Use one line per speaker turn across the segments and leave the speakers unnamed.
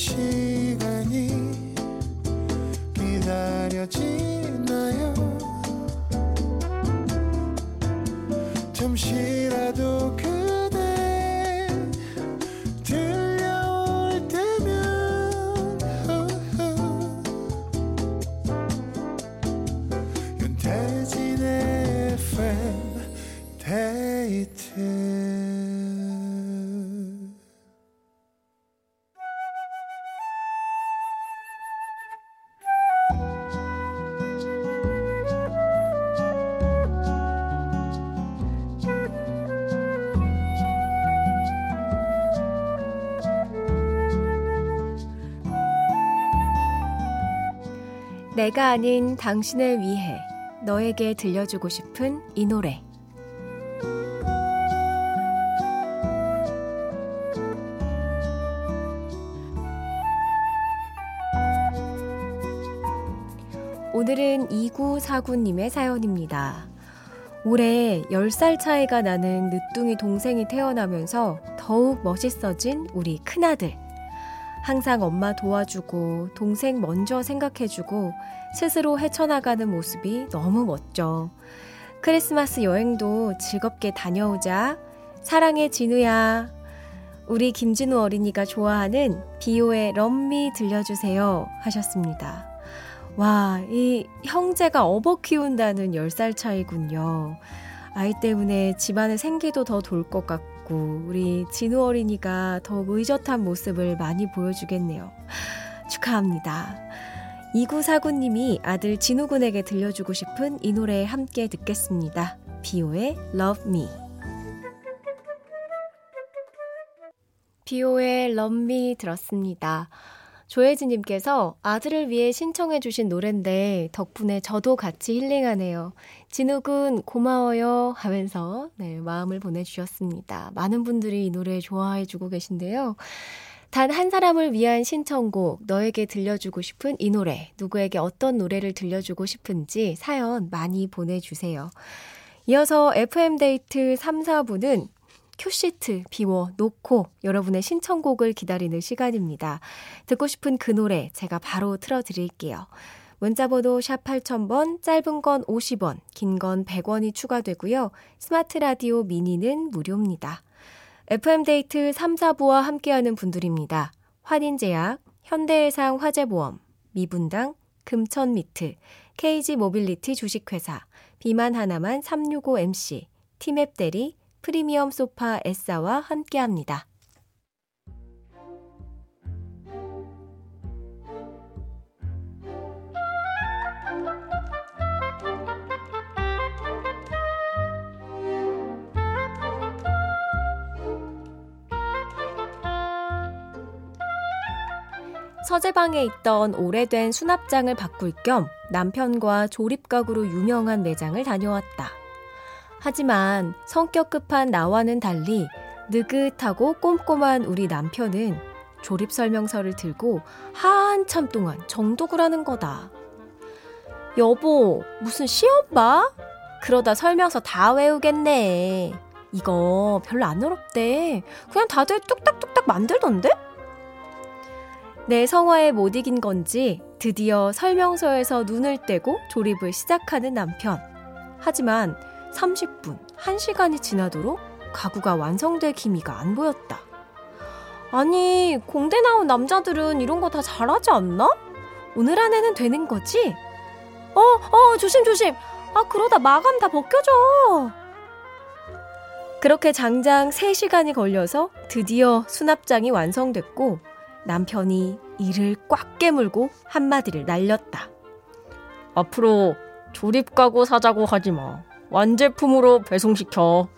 지
내가 아닌 당신을 위해 너에게 들려주고 싶은 이 노래. 오늘은 2949님의 사연입니다. 올해 10살 차이가 나는 늦둥이 동생이 태어나면서 더욱 멋있어진 우리 큰아들. 항상 엄마 도와주고 동생 먼저 생각해주고 스스로 헤쳐나가는 모습이 너무 멋져. 크리스마스 여행도 즐겁게 다녀오자. 사랑해, 진우야. 우리 김진우 어린이가 좋아하는 비오의 럼미 들려주세요. 하셨습니다. 와, 이 형제가 업어 키운다는 10살 차이군요. 아이 때문에 집안의 생기도 더 돌 것 같고, 우리 진우 어린이가 더 의젓한 모습을 많이 보여주겠네요. 축하합니다. 2949님이 아들 진우군에게 들려주고 싶은 이 노래 함께 듣겠습니다. 비오의 Love Me. 비오의 Love Me 들었습니다. 조혜진님께서 아들을 위해 신청해주신 노랜데 덕분에 저도 같이 힐링하네요. 진욱은 고마워요 하면서 네, 마음을 보내주셨습니다. 많은 분들이 이 노래 좋아해주고 계신데요. 단 한 사람을 위한 신청곡, 너에게 들려주고 싶은 이 노래, 누구에게 어떤 노래를 들려주고 싶은지 사연 많이 보내주세요. 이어서 FM데이트 3, 4부는 큐시트 비워 놓고 여러분의 신청곡을 기다리는 시간입니다. 듣고 싶은 그 노래 제가 바로 틀어드릴게요. 문자번호 샵 8000번, 짧은 건 50원, 긴 건 100원이 추가되고요. 스마트 라디오 미니는 무료입니다. FM데이트 3, 4부와 함께하는 분들입니다. 환인제약, 현대해상 화재보험, 미분당, 금천미트, KG 모빌리티 주식회사, 비만 하나만 365MC, 티맵 대리, 프리미엄 소파 에싸와 함께합니다. 서재방에 있던 오래된 수납장을 바꿀 겸 남편과 조립가구로 유명한 매장을 다녀왔다. 하지만 성격 급한 나와는 달리 느긋하고 꼼꼼한 우리 남편은 조립 설명서를 들고 한참 동안 정독을 하는 거다. 여보, 무슨 시험 봐? 그러다 설명서 다 외우겠네. 이거 별로 안 어렵대. 그냥 다들 뚝딱뚝딱 만들던데? 내 성화에 못 이긴 건지 드디어 설명서에서 눈을 떼고 조립을 시작하는 남편. 하지만 30분, 1시간이 지나도록 가구가 완성될 기미가 안 보였다. 아니, 공대 나온 남자들은 이런 거 다 잘하지 않나? 오늘 안에는 되는 거지? 어, 어, 조심, 조심. 아, 그러다 마감 다 벗겨져. 그렇게 장장 3시간이 걸려서 드디어 수납장이 완성됐고 남편이 이를 꽉 깨물고 한마디를 날렸다. 앞으로 조립가구 사자고 하지 마. 완제품으로 배송시켜.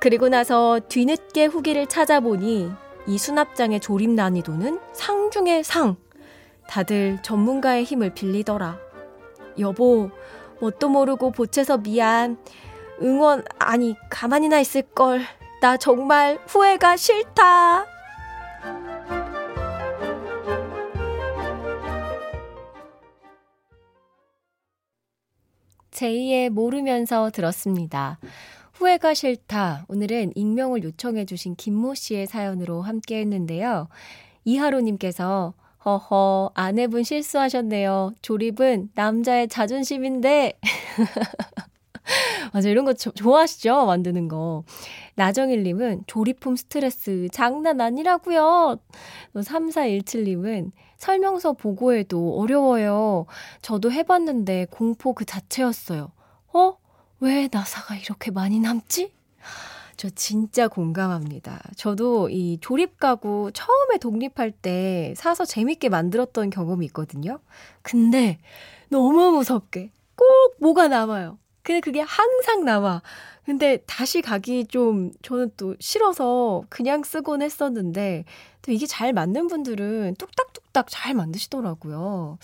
그리고 나서 뒤늦게 후기를 찾아보니 이 수납장의 조립 난이도는 상중의 상. 다들 전문가의 힘을 빌리더라. 여보, 뭣도 모르고 보채서 미안. 응원, 아니, 가만히나 있을걸. 나 정말 후회가 싫다. 제2의 모르면서 들었습니다. 후회가 싫다. 오늘은 익명을 요청해 주신 김모 씨의 사연으로 함께 했는데요. 이하로 님께서 허허, 아내분 실수하셨네요. 조립은 남자의 자존심인데. 맞아, 이런 거 조, 좋아하시죠? 만드는 거. 나정일님은 조립품 스트레스 장난 아니라고요. 3417님은 설명서 보고해도 어려워요. 저도 해봤는데 공포 그 자체였어요. 어? 왜 나사가 이렇게 많이 남지? 저 진짜 공감합니다. 저도 이 조립 가구 처음에 독립할 때 사서 재밌게 만들었던 경험이 있거든요. 근데 너무 무섭게 꼭 뭐가 남아요. 근데 그게 항상 남아. 근데 다시 가기 좀 저는 또 싫어서 그냥 쓰곤 했었는데 또 이게 잘 맞는 분들은 뚝딱뚝딱 잘 만드시더라고요.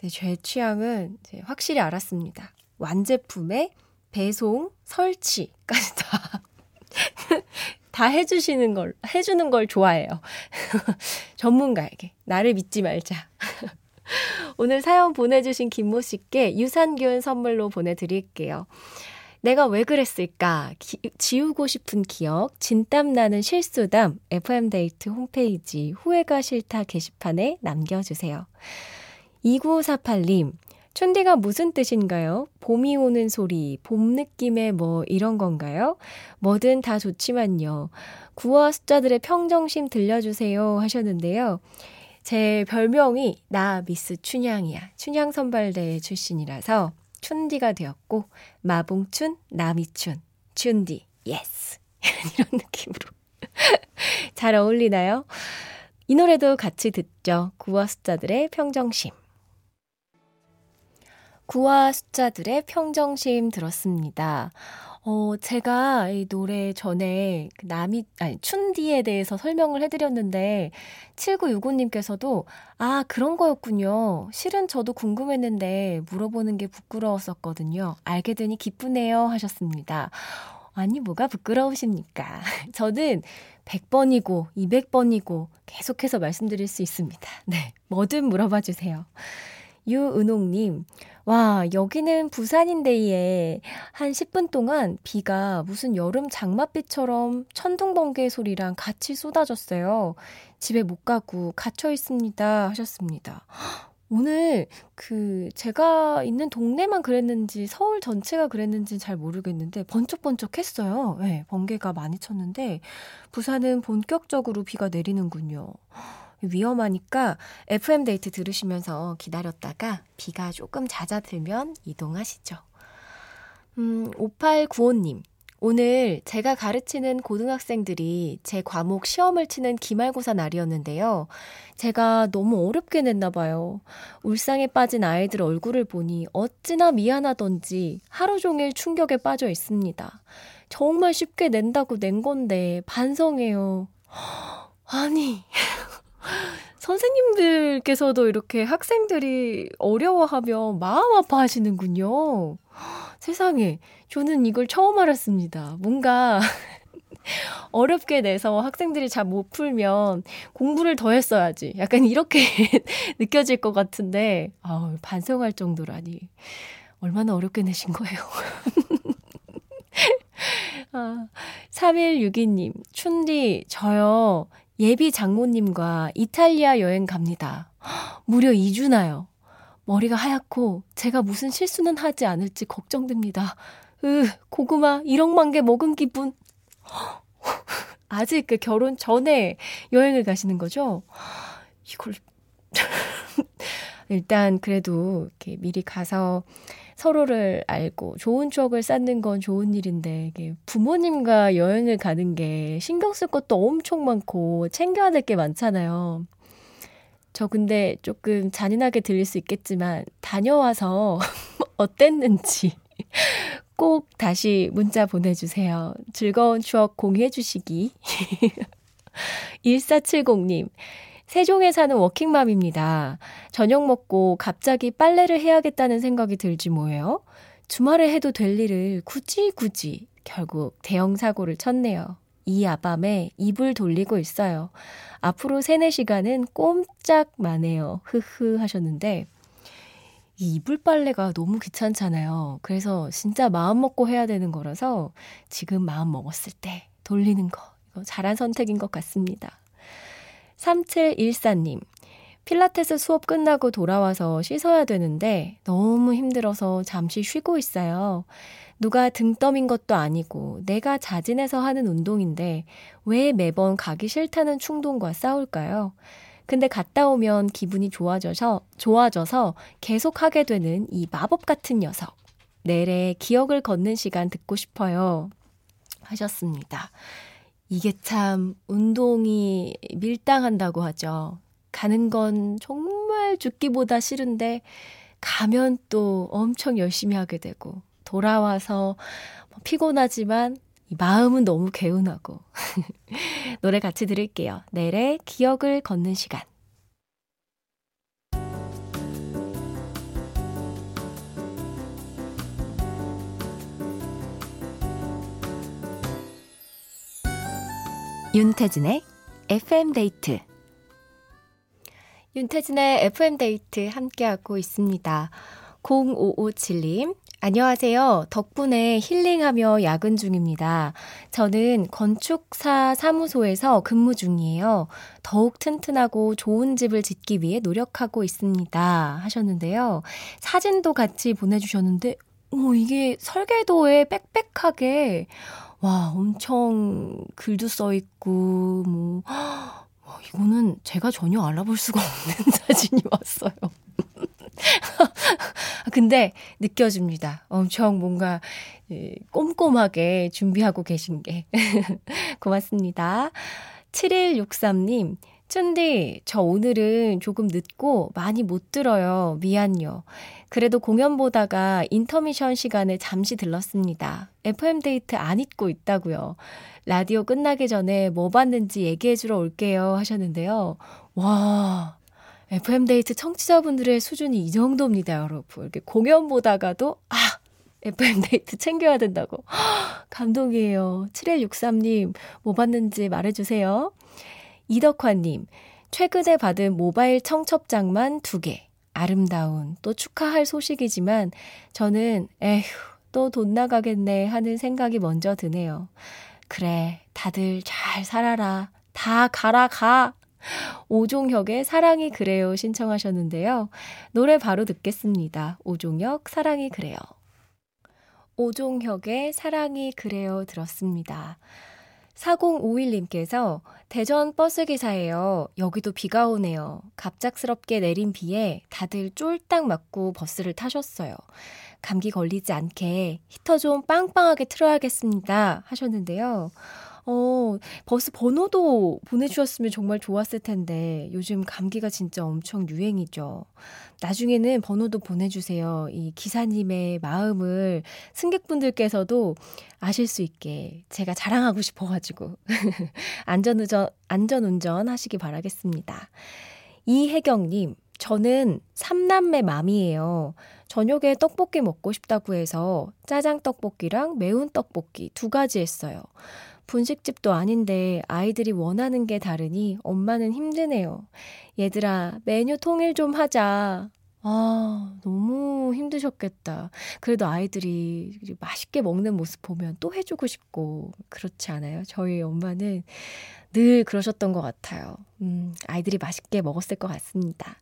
네, 제 취향은 이제 확실히 알았습니다. 완제품에 배송, 설치까지 다. 다 해주시는 걸, 해주는 걸 좋아해요. 전문가에게. 나를 믿지 말자. 오늘 사연 보내주신 김모 씨께 유산균 선물로 보내드릴게요. 내가 왜 그랬을까? 기, 지우고 싶은 기억, 진땀나는 실수담, FM데이트 홈페이지 후회가 싫다 게시판에 남겨주세요. 2948님, 촌디가 무슨 뜻인가요? 봄이 오는 소리, 봄 느낌의 뭐 이런 건가요? 뭐든 다 좋지만요. 9와 숫자들의 평정심 들려주세요 하셨는데요. 제 별명이 나 미스 춘향이야. 춘향 선발대회 출신이라서 춘디가 되었고 마봉춘, 나미춘, 춘디, yes. 이런 느낌으로 잘 어울리나요? 이 노래도 같이 듣죠. 9와 숫자들의 평정심. 구화 숫자들의 평정심 들었습니다. 어, 제가 이 노래 전에 그 남이, 아니, 춘디에 대해서 설명을 해드렸는데, 7965님께서도, 아, 그런 거였군요. 실은 저도 궁금했는데, 물어보는 게 부끄러웠었거든요. 알게 되니 기쁘네요. 하셨습니다. 아니, 뭐가 부끄러우십니까? 저는 100번이고, 200번이고, 계속해서 말씀드릴 수 있습니다. 네. 뭐든 물어봐 주세요. 유은옥님, 와, 여기는 부산인데에 한 10분 동안 비가 무슨 여름 장맛비처럼 천둥 번개 소리랑 같이 쏟아졌어요. 집에 못 가고 갇혀 있습니다. 하셨습니다. 오늘 그 제가 있는 동네만 그랬는지 서울 전체가 그랬는지 잘 모르겠는데 번쩍번쩍 했어요. 네, 번개가 많이 쳤는데 부산은 본격적으로 비가 내리는군요. 위험하니까 FM데이트 들으시면서 기다렸다가 비가 조금 잦아들면 이동하시죠. 음, 5895님. 오늘 제가 가르치는 고등학생들이 제 과목 시험을 치는 기말고사 날이었는데요. 제가 너무 어렵게 냈나 봐요. 울상에 빠진 아이들 얼굴을 보니 어찌나 미안하던지 하루 종일 충격에 빠져 있습니다. 정말 쉽게 낸다고 낸 건데 반성해요. 아니. 선생님들께서도 이렇게 학생들이 어려워하며 마음 아파하시는군요. 세상에, 저는 이걸 처음 알았습니다. 뭔가 어렵게 내서 학생들이 잘 못 풀면 공부를 더 했어야지. 약간 이렇게 느껴질 것 같은데, 아 반성할 정도라니. 얼마나 어렵게 내신 거예요. 아, 3162님, 춘디, 저요, 예비 장모님과 이탈리아 여행 갑니다. 무려 2주나요. 머리가 하얗고 제가 무슨 실수는 하지 않을지 걱정됩니다. 으, 고구마 1억만 개 먹은 기분. 아직 그 결혼 전에 여행을 가시는 거죠? 이걸. 일단 그래도 이렇게 미리 가서 서로를 알고 좋은 추억을 쌓는 건 좋은 일인데 부모님과 여행을 가는 게 신경 쓸 것도 엄청 많고 챙겨야 될 게 많잖아요. 저 근데 조금 잔인하게 들릴 수 있겠지만 다녀와서 어땠는지 꼭 다시 문자 보내주세요. 즐거운 추억 공유해 주시기. 1470님, 세종에 사는 워킹맘입니다. 저녁 먹고 갑자기 빨래를 해야겠다는 생각이 들지 뭐예요? 주말에 해도 될 일을 굳이 굳이 결국 대형 사고를 쳤네요. 이 아밤에 입을 돌리고 있어요. 앞으로 3, 4시간은 꼼짝 마네요. 흐흐 하셨는데 이 이불 빨래가 너무 귀찮잖아요. 그래서 진짜 마음 먹고 해야 되는 거라서 지금 마음 먹었을 때 돌리는 거 이거 잘한 선택인 것 같습니다. 3714님 필라테스 수업 끝나고 돌아와서 씻어야 되는데 너무 힘들어서 잠시 쉬고 있어요. 누가 등 떠민 것도 아니고 내가 자진해서 하는 운동인데 왜 매번 가기 싫다는 충동과 싸울까요? 근데 갔다 오면 기분이 좋아져서, 좋아져서 계속 하게 되는 이 마법 같은 녀석. 내래 기억을 걷는 시간 듣고 싶어요. 하셨습니다. 이게 참 운동이 밀당한다고 하죠. 가는 건 정말 죽기보다 싫은데 가면 또 엄청 열심히 하게 되고 돌아와서 뭐 피곤하지만 마음은 너무 개운하고. 노래 같이 들을게요. 내래 기억을 걷는 시간. 윤태진의 FM데이트 윤태진의 FM데이트 함께하고 있습니다. 0557님, 안녕하세요. 덕분에 힐링하며 야근 중입니다. 저는 건축사 사무소에서 근무 중이에요. 더욱 튼튼하고 좋은 집을 짓기 위해 노력하고 있습니다. 하셨는데요. 사진도 같이 보내주셨는데, 오, 이게 설계도에 빽빽하게, 와, 엄청 글도 써 있고, 뭐, 이거는 제가 전혀 알아볼 수가 없는 사진이 왔어요. 근데 느껴집니다. 엄청 뭔가 꼼꼼하게 준비하고 계신 게. 고맙습니다. 7163님, 춘디, 저 오늘은 조금 늦고 많이 못 들어요. 미안요. 그래도 공연 보다가 인터미션 시간에 잠시 들렀습니다. FM데이트 안 잊고 있다고요. 라디오 끝나기 전에 뭐 봤는지 얘기해주러 올게요. 하셨는데요. 와, FM데이트 청취자분들의 수준이 이 정도입니다, 여러분. 이렇게 공연 보다가도, 아! FM데이트 챙겨야 된다고. 감동이에요. 7163님, 뭐 봤는지 말해주세요. 이덕화님, 최근에 받은 모바일 청첩장만 두 개. 아름다운, 또 축하할 소식이지만, 저는, 에휴, 또 돈 나가겠네 하는 생각이 먼저 드네요. 그래, 다들 잘 살아라. 다 가라, 가. 오종혁의 사랑이 그래요 신청하셨는데요. 노래 바로 듣겠습니다. 오종혁 사랑이 그래요. 오종혁의 사랑이 그래요 들었습니다. 4051님께서 대전 버스기사예요. 여기도 비가 오네요. 갑작스럽게 내린 비에 다들 쫄딱 맞고 버스를 타셨어요. 감기 걸리지 않게 히터 좀 빵빵하게 틀어야겠습니다. 하셨는데요. 어, 버스 번호도 보내주셨으면 정말 좋았을 텐데, 요즘 감기가 진짜 엄청 유행이죠. 나중에는 번호도 보내주세요. 이 기사님의 마음을 승객분들께서도 아실 수 있게 제가 자랑하고 싶어가지고. 안전운전, 안전운전 하시기 바라겠습니다. 이혜경님, 저는 삼남매 맘이에요. 저녁에 떡볶이 먹고 싶다고 해서 짜장 떡볶이랑 매운 떡볶이 두 가지 했어요. 분식집도 아닌데 아이들이 원하는 게 다르니 엄마는 힘드네요. 얘들아, 메뉴 통일 좀 하자. 아, 너무 힘드셨겠다. 그래도 아이들이 맛있게 먹는 모습 보면 또 해주고 싶고, 그렇지 않아요? 저희 엄마는 늘 그러셨던 것 같아요. 음, 아이들이 맛있게 먹었을 것 같습니다.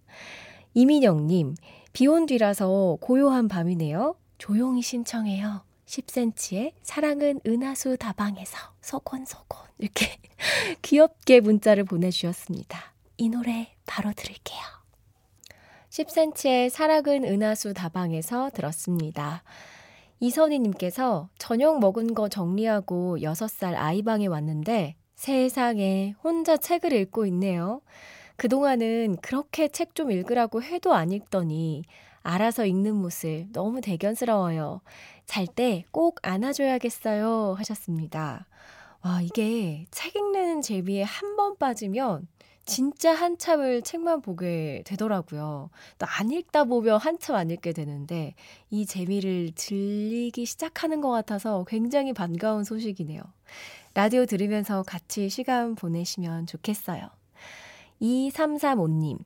이민영님, 비 온 뒤라서 고요한 밤이네요. 조용히 신청해요. 10cm의 사랑은 은하수 다방에서 소곤소곤 이렇게 귀엽게 문자를 보내주셨습니다. 이 노래 바로 들을게요. 10cm의 사랑은 은하수 다방에서 들었습니다. 이선희님께서 저녁 먹은 거 정리하고 6살 아이방에 왔는데 세상에 혼자 책을 읽고 있네요. 그동안은 그렇게 책 좀 읽으라고 해도 안 읽더니 알아서 읽는 모습 너무 대견스러워요. 잘 때 꼭 안아줘야겠어요. 하셨습니다. 와, 이게 책 읽는 재미에 한 번 빠지면 진짜 한참을 책만 보게 되더라고요. 또 안 읽다 보면 한참 안 읽게 되는데 이 재미를 즐기기 시작하는 것 같아서 굉장히 반가운 소식이네요. 라디오 들으면서 같이 시간 보내시면 좋겠어요. 2335님,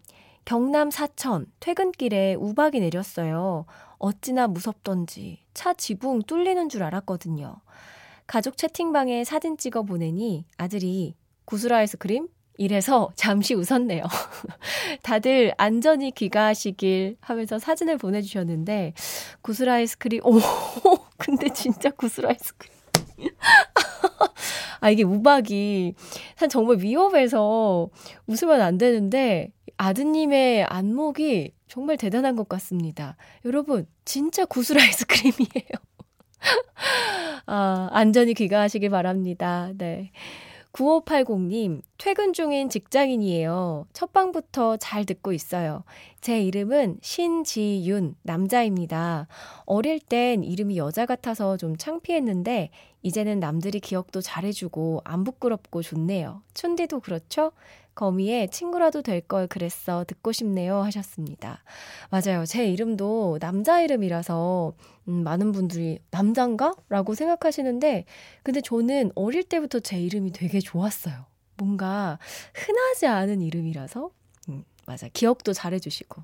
경남 사천 퇴근길에 우박이 내렸어요. 어찌나 무섭던지 차 지붕 뚫리는 줄 알았거든요. 가족 채팅방에 사진 찍어 보내니 아들이 구슬 아이스크림? 이래서 잠시 웃었네요. 다들 안전히 귀가하시길 하면서 사진을 보내주셨는데, 구슬 아이스크림, 오, 근데 진짜 구슬 아이스크림. 아, 이게 우박이 산 정말 위험해서 웃으면 안 되는데, 아드님의 안목이 정말 대단한 것 같습니다. 여러분, 진짜 구슬 아이스크림이에요. 아, 안전히 귀가하시길 바랍니다. 네. 9580님, 퇴근 중인 직장인이에요. 첫 방부터 잘 듣고 있어요. 제 이름은 신지윤, 남자입니다. 어릴 땐 이름이 여자 같아서 좀 창피했는데, 이제는 남들이 기억도 잘해주고, 안 부끄럽고 좋네요. 춘디도 그렇죠? 거미의 친구라도 될 걸 그랬어. 듣고 싶네요. 하셨습니다. 맞아요. 제 이름도 남자 이름이라서, 음, 많은 분들이 남잔가? 라고 생각하시는데, 근데 저는 어릴 때부터 제 이름이 되게 좋았어요. 뭔가 흔하지 않은 이름이라서, 음, 맞아. 기억도 잘해주시고.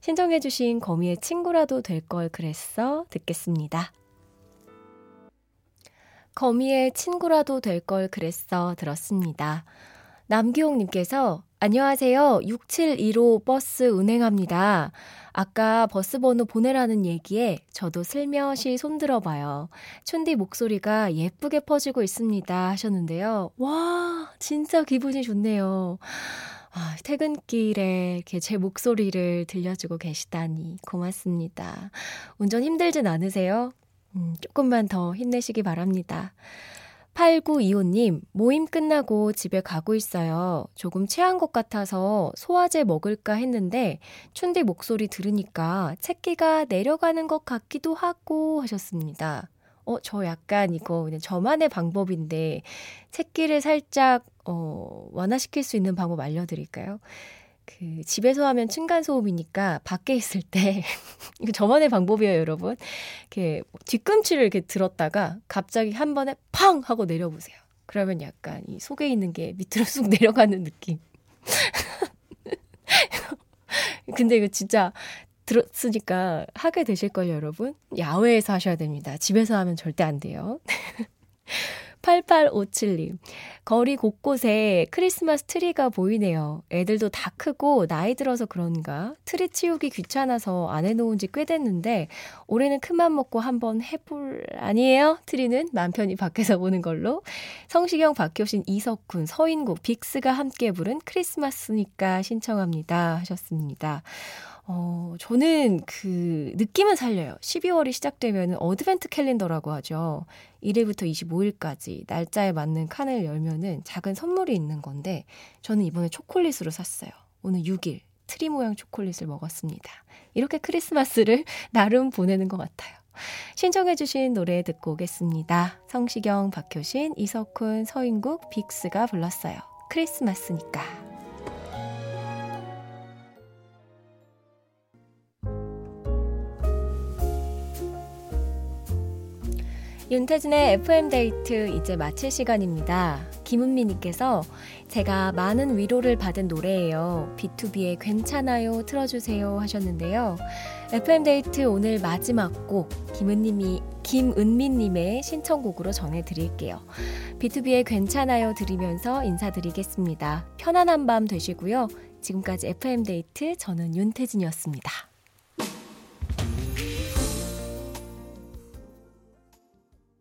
신청해주신 거미의 친구라도 될 걸 그랬어. 듣겠습니다. 거미의 친구라도 될 걸 그랬어. 들었습니다. 남기홍님께서 안녕하세요. 6715 버스 운행합니다. 아까 버스 번호 보내라는 얘기에 저도 슬며시 손들어 봐요. 촌디 목소리가 예쁘게 퍼지고 있습니다. 하셨는데요. 와, 진짜 기분이 좋네요. 아, 퇴근길에 이렇게 제 목소리를 들려주고 계시다니 고맙습니다. 운전 힘들진 않으세요? 음, 조금만 더 힘내시기 바랍니다. 8925님, 모임 끝나고 집에 가고 있어요. 조금 체한 것 같아서 소화제 먹을까 했는데, 춘디 목소리 들으니까 책기가 내려가는 것 같기도 하고 하셨습니다. 어, 저 약간 이거 그냥 저만의 방법인데, 책기를 살짝, 어, 완화시킬 수 있는 방법 알려드릴까요? 그 집에서 하면 층간 소음이니까 밖에 있을 때 이거 저만의 방법이에요, 여러분. 이렇게 뒤꿈치를 이렇게 들었다가 갑자기 한 번에 팡 하고 내려보세요. 그러면 약간 이 속에 있는 게 밑으로 쑥 내려가는 느낌. 근데 이거 진짜 들었으니까 하게 되실걸요, 여러분? 야외에서 하셔야 됩니다. 집에서 하면 절대 안 돼요. 8857님. 거리 곳곳에 크리스마스 트리가 보이네요. 애들도 다 크고 나이 들어서 그런가 트리 치우기 귀찮아서 안 해놓은 지 꽤 됐는데 올해는 큰맘 먹고 한번 해볼 아니에요? 트리는 맘 편히 밖에서 보는 걸로. 성시경, 박효신, 이석훈, 서인국, 빅스가 함께 부른 크리스마스니까 신청합니다 하셨습니다. 어, 저는 그 느낌은 살려요. 12월이 시작되면 Advent calendar라고 하죠. 1일부터 25일까지 날짜에 맞는 칸을 열면은 작은 선물이 있는 건데 저는 이번에 초콜릿으로 샀어요. 오늘 6일 트리 모양 초콜릿을 먹었습니다. 이렇게 크리스마스를 나름 보내는 것 같아요. 신청해주신 노래 듣고 오겠습니다. 성시경, 박효신, 이석훈, 서인국, 빅스가 불렀어요. 크리스마스니까. 윤태진의 FM데이트 이제 마칠 시간입니다. 김은미님께서 제가 많은 위로를 받은 노래예요. B2B의 괜찮아요 틀어주세요 하셨는데요. FM데이트 오늘 마지막 곡 김은님이 김은미님의 신청곡으로 전해드릴게요. B2B의 괜찮아요 들으면서 인사드리겠습니다. 편안한 밤 되시고요. 지금까지 FM데이트 저는 윤태진이었습니다.